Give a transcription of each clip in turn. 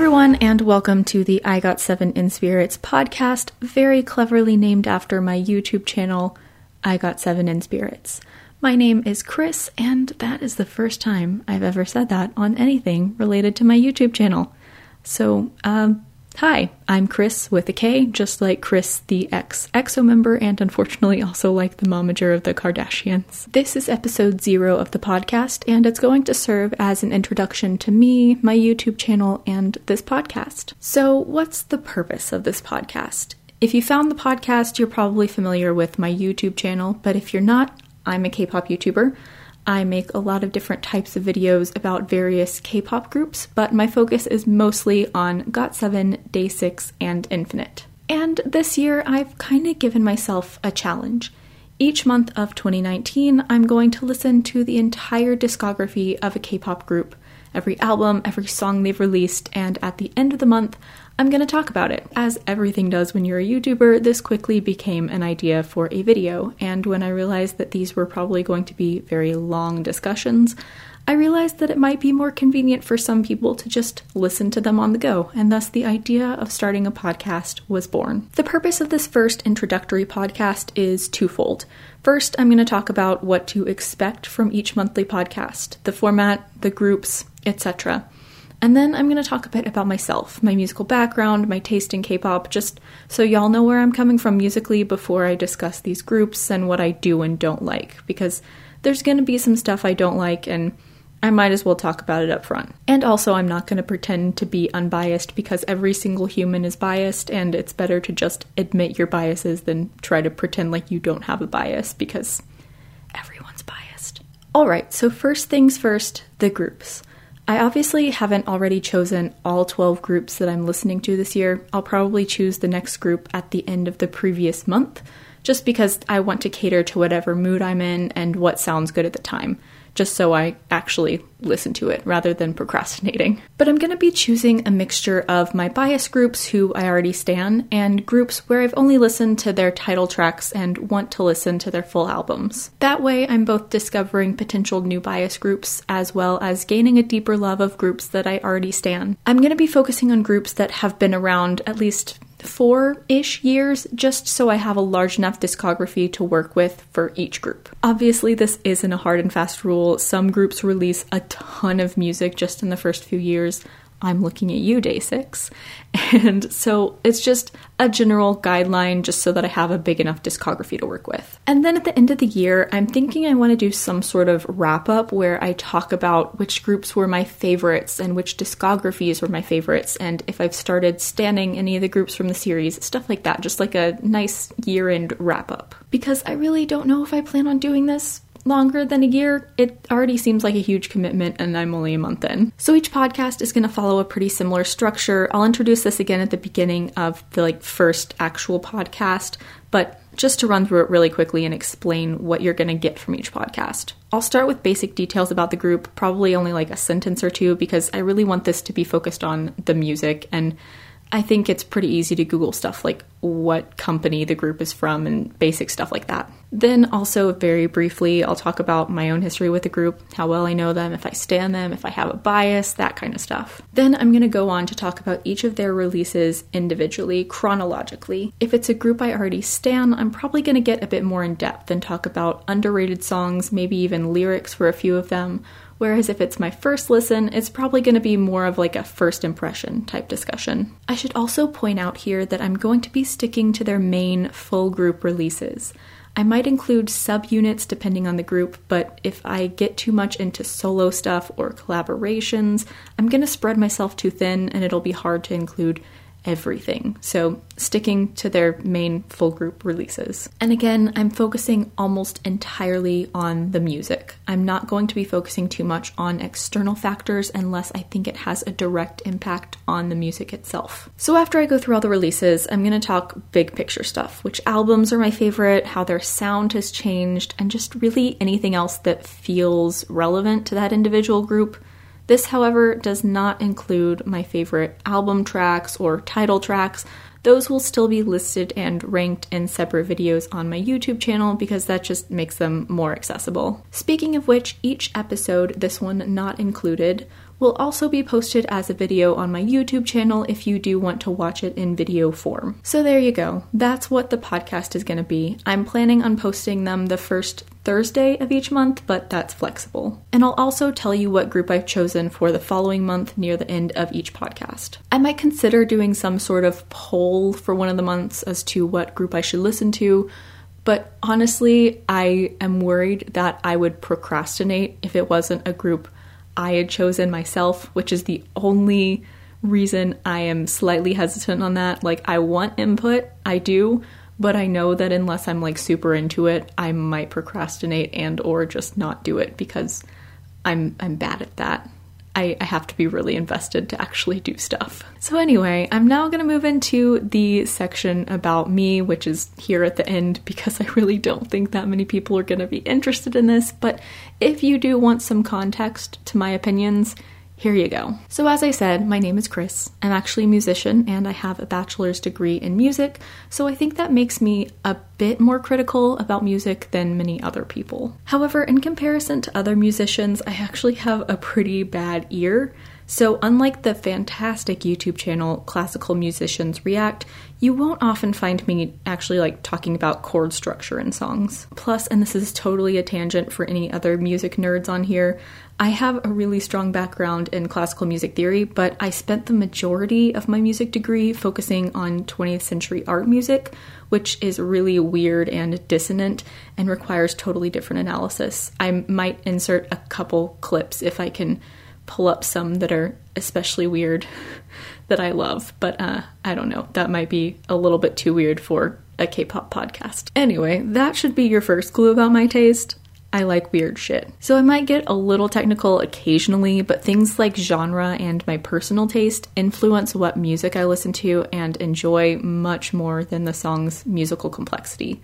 everyone, and welcome to the I Got Seven in Spirits podcast, very cleverly named after my YouTube channel, I Got Seven in Spirits. My name is Kris, and that is the first time I've ever said that on anything related to my YouTube channel. So, um, Hi, I'm Kris with a K, just like Kris the ex EXO member, and unfortunately also like the momager of the Kardashians. This is episode zero of the podcast, and it's going to serve as an introduction to me, my YouTube channel, and this podcast. So, what's the purpose of this podcast? If you found the podcast, you're probably familiar with my YouTube channel, but if you're not, I'm a K pop YouTuber. I make a lot of different types of videos about various K pop groups, but my focus is mostly on GOT7, Day 6, and Infinite. And this year, I've kind of given myself a challenge. Each month of 2019, I'm going to listen to the entire discography of a K pop group, every album, every song they've released, and at the end of the month, I'm going to talk about it. As everything does when you're a YouTuber, this quickly became an idea for a video, and when I realized that these were probably going to be very long discussions, I realized that it might be more convenient for some people to just listen to them on the go, and thus the idea of starting a podcast was born. The purpose of this first introductory podcast is twofold. First, I'm going to talk about what to expect from each monthly podcast, the format, the groups, etc. And then I'm going to talk a bit about myself, my musical background, my taste in K pop, just so y'all know where I'm coming from musically before I discuss these groups and what I do and don't like, because there's going to be some stuff I don't like, and I might as well talk about it up front. And also, I'm not going to pretend to be unbiased because every single human is biased, and it's better to just admit your biases than try to pretend like you don't have a bias because everyone's biased. Alright, so first things first the groups. I obviously haven't already chosen all 12 groups that I'm listening to this year. I'll probably choose the next group at the end of the previous month, just because I want to cater to whatever mood I'm in and what sounds good at the time just so I actually listen to it rather than procrastinating. But I'm going to be choosing a mixture of my bias groups who I already stan and groups where I've only listened to their title tracks and want to listen to their full albums. That way, I'm both discovering potential new bias groups as well as gaining a deeper love of groups that I already stan. I'm going to be focusing on groups that have been around at least four ish years, just so I have a large enough discography to work with for each group. Obviously, this isn't a hard and fast rule. Some groups release a ton of music just in the first few years. I'm looking at you, Day6. And so it's just a general guideline just so that I have a big enough discography to work with. And then at the end of the year, I'm thinking I want to do some sort of wrap up where I talk about which groups were my favorites and which discographies were my favorites, and if I've started standing any of the groups from the series, stuff like that, just like a nice year end wrap up. Because I really don't know if I plan on doing this longer than a year, it already seems like a huge commitment, and I'm only a month in. So each podcast is going to follow a pretty similar structure. I'll introduce this again at the beginning of the like first actual podcast, but just to run through it really quickly and explain what you're going to get from each podcast. I'll start with basic details about the group, probably only like a sentence or two, because I really want this to be focused on the music and I think it's pretty easy to Google stuff like what company the group is from and basic stuff like that. Then, also, very briefly, I'll talk about my own history with the group, how well I know them, if I stand them, if I have a bias, that kind of stuff. Then, I'm going to go on to talk about each of their releases individually, chronologically. If it's a group I already stan, I'm probably going to get a bit more in depth and talk about underrated songs, maybe even lyrics for a few of them Whereas if it's my first listen, it's probably going to be more of like a first impression type discussion. I should also point out here that I'm going to be sticking to their main full group releases. I might include subunits depending on the group, but if I get too much into solo stuff or collaborations, I'm going to spread myself too thin and it'll be hard to include everything. So, sticking to their main full group releases. And again, I'm focusing almost entirely on the music. I'm not going to be focusing too much on external factors unless I think it has a direct impact on the music itself. So, after I go through all the releases, I'm going to talk big picture stuff which albums are my favorite, how their sound has changed, and just really anything else that feels relevant to that individual group. This, however, does not include my favorite album tracks or title tracks. Those will still be listed and ranked in separate videos on my YouTube channel because that just makes them more accessible. Speaking of which, each episode, this one not included, will also be posted as a video on my YouTube channel if you do want to watch it in video form. So there you go. That's what the podcast is going to be. I'm planning on posting them the first Thursday of each month, but that's flexible. And I'll also tell you what group I've chosen for the following month near the end of each podcast. I might consider doing some sort of poll for one of the months as to what group I should listen to, but honestly, I am worried that I would procrastinate if it wasn't a group I had chosen myself, which is the only reason I am slightly hesitant on that. Like, I want input, I do, but I know that unless I'm like super into it, I might procrastinate and or just not do it because I'm I'm bad at that. I, I have to be really invested to actually do stuff. So, anyway, I'm now to move into the section about me, which is here at the end because I really don't think that many people are to be interested in this. But if you do want some context to my opinions, here you go. So, as I said, my name is Kris. I'm actually a musician and I have a bachelor's degree in music, so I think that makes me a bit more critical about music than many other people. However, in comparison to other musicians, I actually have a pretty bad ear. So, unlike the fantastic YouTube channel Classical Musicians React, you won't often find me actually like talking about chord structure in songs. Plus, and this is totally a tangent for any other music nerds on here, I have a really strong background in classical music theory, but I spent the majority of my music degree focusing on 20th century art music, which is really weird and dissonant and requires totally different analysis. I might insert a couple clips if I can pull up some that are especially weird that I love, but uh, I don't know. That might be a little bit too weird for a K pop podcast. Anyway, that should be your first clue about my taste. I like weird shit. So I might get a little technical occasionally, but things like genre and my personal taste influence what music I listen to and enjoy much more than the song's musical complexity.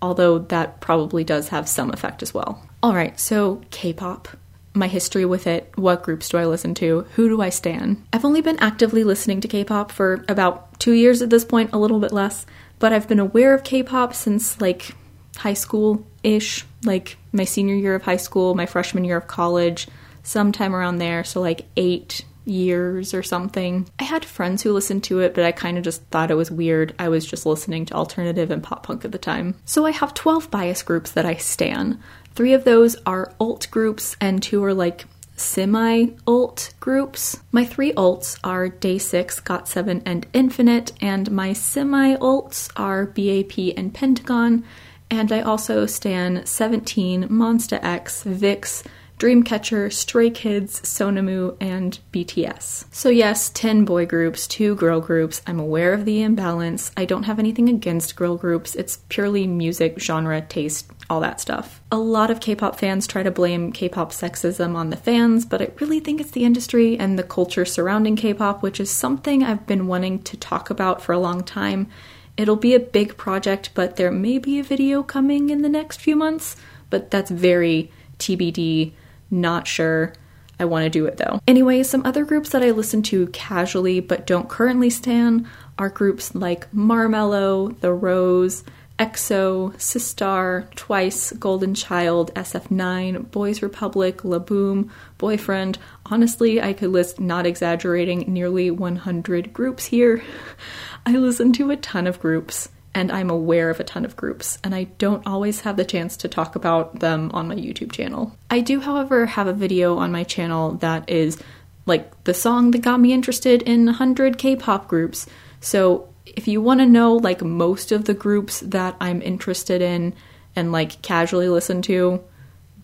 Although that probably does have some effect as well. Alright, so K pop my history with it, what groups do I listen to, who do I stan. I've only been actively listening to K pop for about two years at this point, a little bit less, but I've been aware of K pop since like high school ish, like my senior year of high school, my freshman year of college, sometime around there, so like eight years or something. I had friends who listened to it, but I kind of just thought it was weird. I was just listening to alternative and pop punk at the time. So I have 12 bias groups that I stan. Three of those are alt groups, and two are like semi alt groups. My three alts are Day6, GOT7, and Infinite, and my semi alts are BAP and Pentagon. And I also stan 17, Monsta X, VIXX, Dreamcatcher, Stray Kids, SONAMOO, and BTS. So, yes, 10 boy groups, 2 girl groups. I'm aware of the imbalance. I don't have anything against girl groups, it's purely music, genre, taste, all that stuff. A lot of K pop fans try to blame K pop sexism on the fans, but I really think it's the industry and the culture surrounding K pop, which is something I've been wanting to talk about for a long time. It'll be a big project, but there may be a video coming in the next few months, but that's very TBD not sure. I want to do it though. Anyway, some other groups that I listen to casually but don't currently stan are groups like Marmello, The Rose, EXO, Sistar, Twice, Golden Child, SF9, Boys Republic, LABOUM, Boyfriend. Honestly, I could list, not exaggerating, nearly 100 groups here. I listen to a ton of groups and I'm aware of a ton of groups, and I don't always have the chance to talk about them on my YouTube channel. I do, however, have a video on my channel that is like the song that got me interested in 100 K pop groups. So if you want to know like most of the groups that I'm interested in and like casually listen to,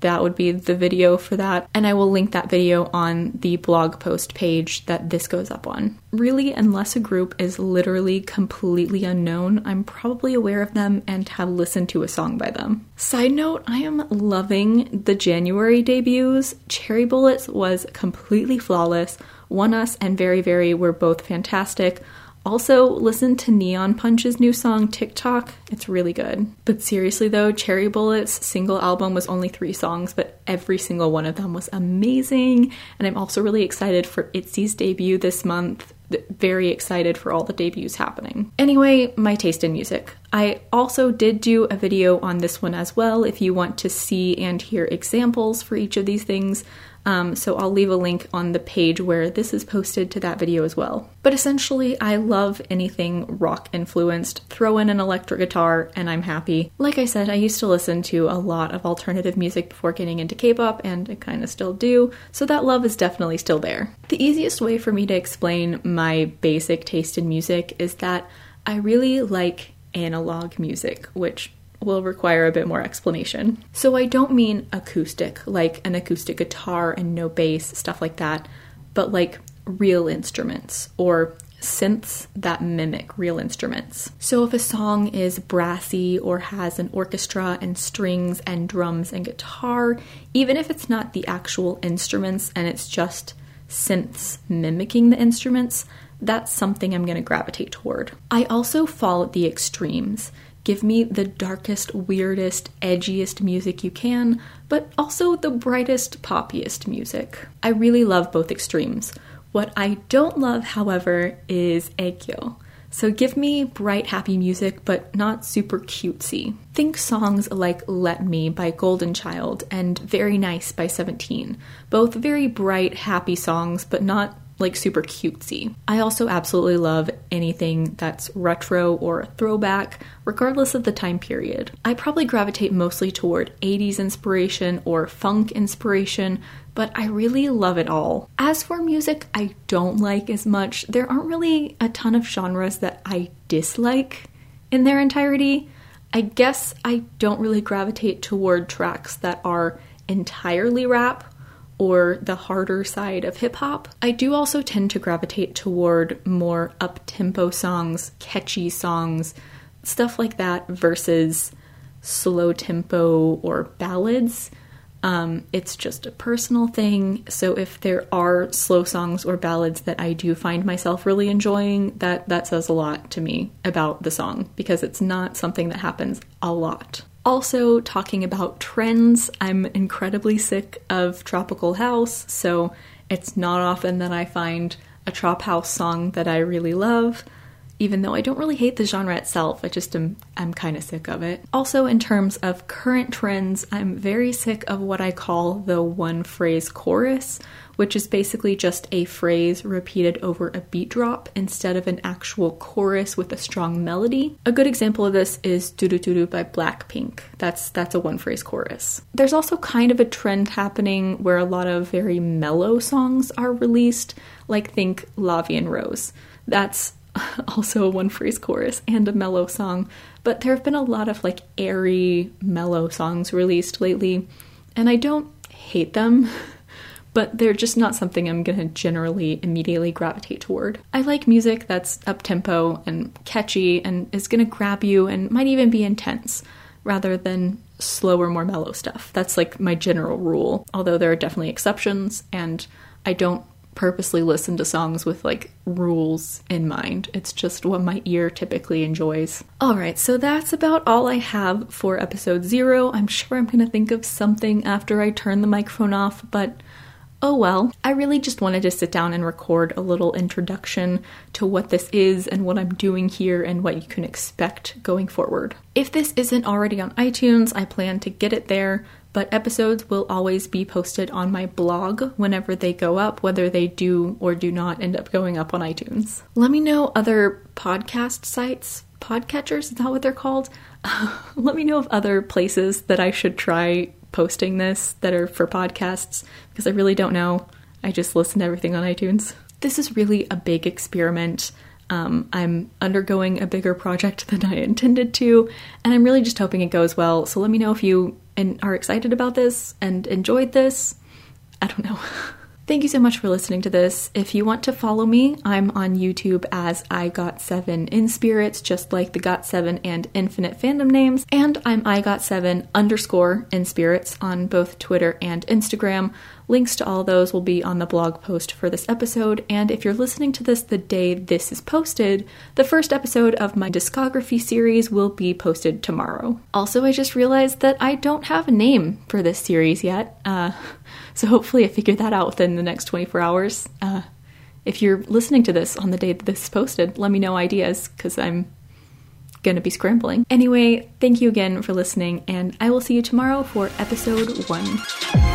that would be the video for that. And I will link that video on the blog post page that this goes up on. Really, unless a group is literally completely unknown, I'm probably aware of them and have listened to a song by them. Side note, I am loving the January debuts. Cherry Bullets was completely flawless. ONEUS and VERIVERY were both fantastic. Also, listen to Neon Punch's new song Tic Toc. It's really good. But seriously though, Cherry Bullet's single album was only three songs, but every single one of them was amazing. And I'm also really excited for ITZY's debut this month. Very excited for all the debuts happening. Anyway, my taste in music. I also did do a video on this one as well if you want to see and hear examples for each of these things. Um, so I'll leave a link on the page where this is posted to that video as well. But essentially, I love anything rock influenced. Throw in an electric guitar and I'm happy. Like I said, I used to listen to a lot of alternative music before getting into K pop, and I kind of still do, so that love is definitely still there. The easiest way for me to explain my basic taste in music is that I really like analog music, which will require a bit more explanation. So I don't mean acoustic, like an acoustic guitar and no bass, stuff like that, but like real instruments or synths that mimic real instruments. So if a song is brassy or has an orchestra and strings and drums and guitar, even if it's not the actual instruments and it's just synths mimicking the instruments, that's something I'm going to gravitate toward. I also fall at the extremes. Give me the darkest, weirdest, edgiest music you can, but also the brightest, poppiest music. I really love both extremes. What I don't love, however, is aegyo. So give me bright, happy music, but not super cutesy. Think songs like Let Me by Golden Child and Very Nice by 17. Both very bright, happy songs, but not like super cutesy. I also absolutely love anything that's retro or throwback, regardless of the time period. I probably gravitate mostly toward 80s inspiration or funk inspiration, but I really love it all. As for music I don't like as much, there aren't really a ton of genres that I dislike in their entirety. I guess I don't really gravitate toward tracks that are entirely rap or the harder side of hip hop. I do also tend to gravitate toward more up tempo songs, catchy songs, stuff like that, versus slow tempo or ballads. Um, it's just a personal thing. So if there are slow songs or ballads that I do find myself really enjoying, that that says a lot to me about the song because it's not something that happens a lot. Also, talking about trends, I'm incredibly sick of Tropical House, so it's not often that I find a Trop House song that I really love even though I don't really hate the genre itself, I just am I'm kind of sick of it. Also in terms of current trends, I'm very sick of what I call the one phrase chorus, which is basically just a phrase repeated over a beat drop instead of an actual chorus with a strong melody. A good example of this is Ddu-Du Ddu-Du by Blackpink. That's that's a one phrase chorus. There's also kind of a trend happening where a lot of very mellow songs are released, like think La Vie en Rose. That's also a one phrase chorus and a mellow song. But there have been a lot of like airy, mellow songs released lately, and I don't hate them, but they're just not something I'm gonna generally immediately gravitate toward. I like music that's up tempo and catchy and is gonna grab you and might even be intense rather than slower, more mellow stuff. That's like my general rule, although there are definitely exceptions, and I don't purposely listen to songs with like rules in mind. It's just what my ear typically enjoys. Alright, so that's about all I have for episode zero. I'm sure I'm gonna think of something after I turn the microphone off, but oh well. I really just wanted to sit down and record a little introduction to what this is and what I'm doing here and what you can expect going forward. If this isn't already on iTunes, I plan to get it there but episodes will always be posted on my blog whenever they go up, whether they do or do not end up going up on iTunes. Let me know other podcast sites, podcatchers, is that what they're called? Let me know of other places that I should try posting this that are for podcasts because I really don't know. I just listen to everything on iTunes. This is really a big experiment. Um, I'm undergoing a bigger project than I intended to, and I'm really just hoping it goes well. So let me know if you are excited about this and enjoyed this. I don't know. Thank you so much for listening to this. If you want to follow me, I'm on YouTube as I Got Seven in Spirits, just like the Got Seven and Infinite fandom names, and I'm I Got Seven underscore in Spirits on both Twitter and Instagram. Links to all those will be on the blog post for this episode, and if you're listening to this the day this is posted, the first episode of my discography series will be posted tomorrow. Also, I just realized that I don't have a name for this series yet. Uh, so hopefully I figure that out within the next 24 hours. Uh, if you're listening to this on the day that this is posted, let me know ideas because I'm going to be scrambling. Anyway, thank you again for listening, and I will see you tomorrow for episode one.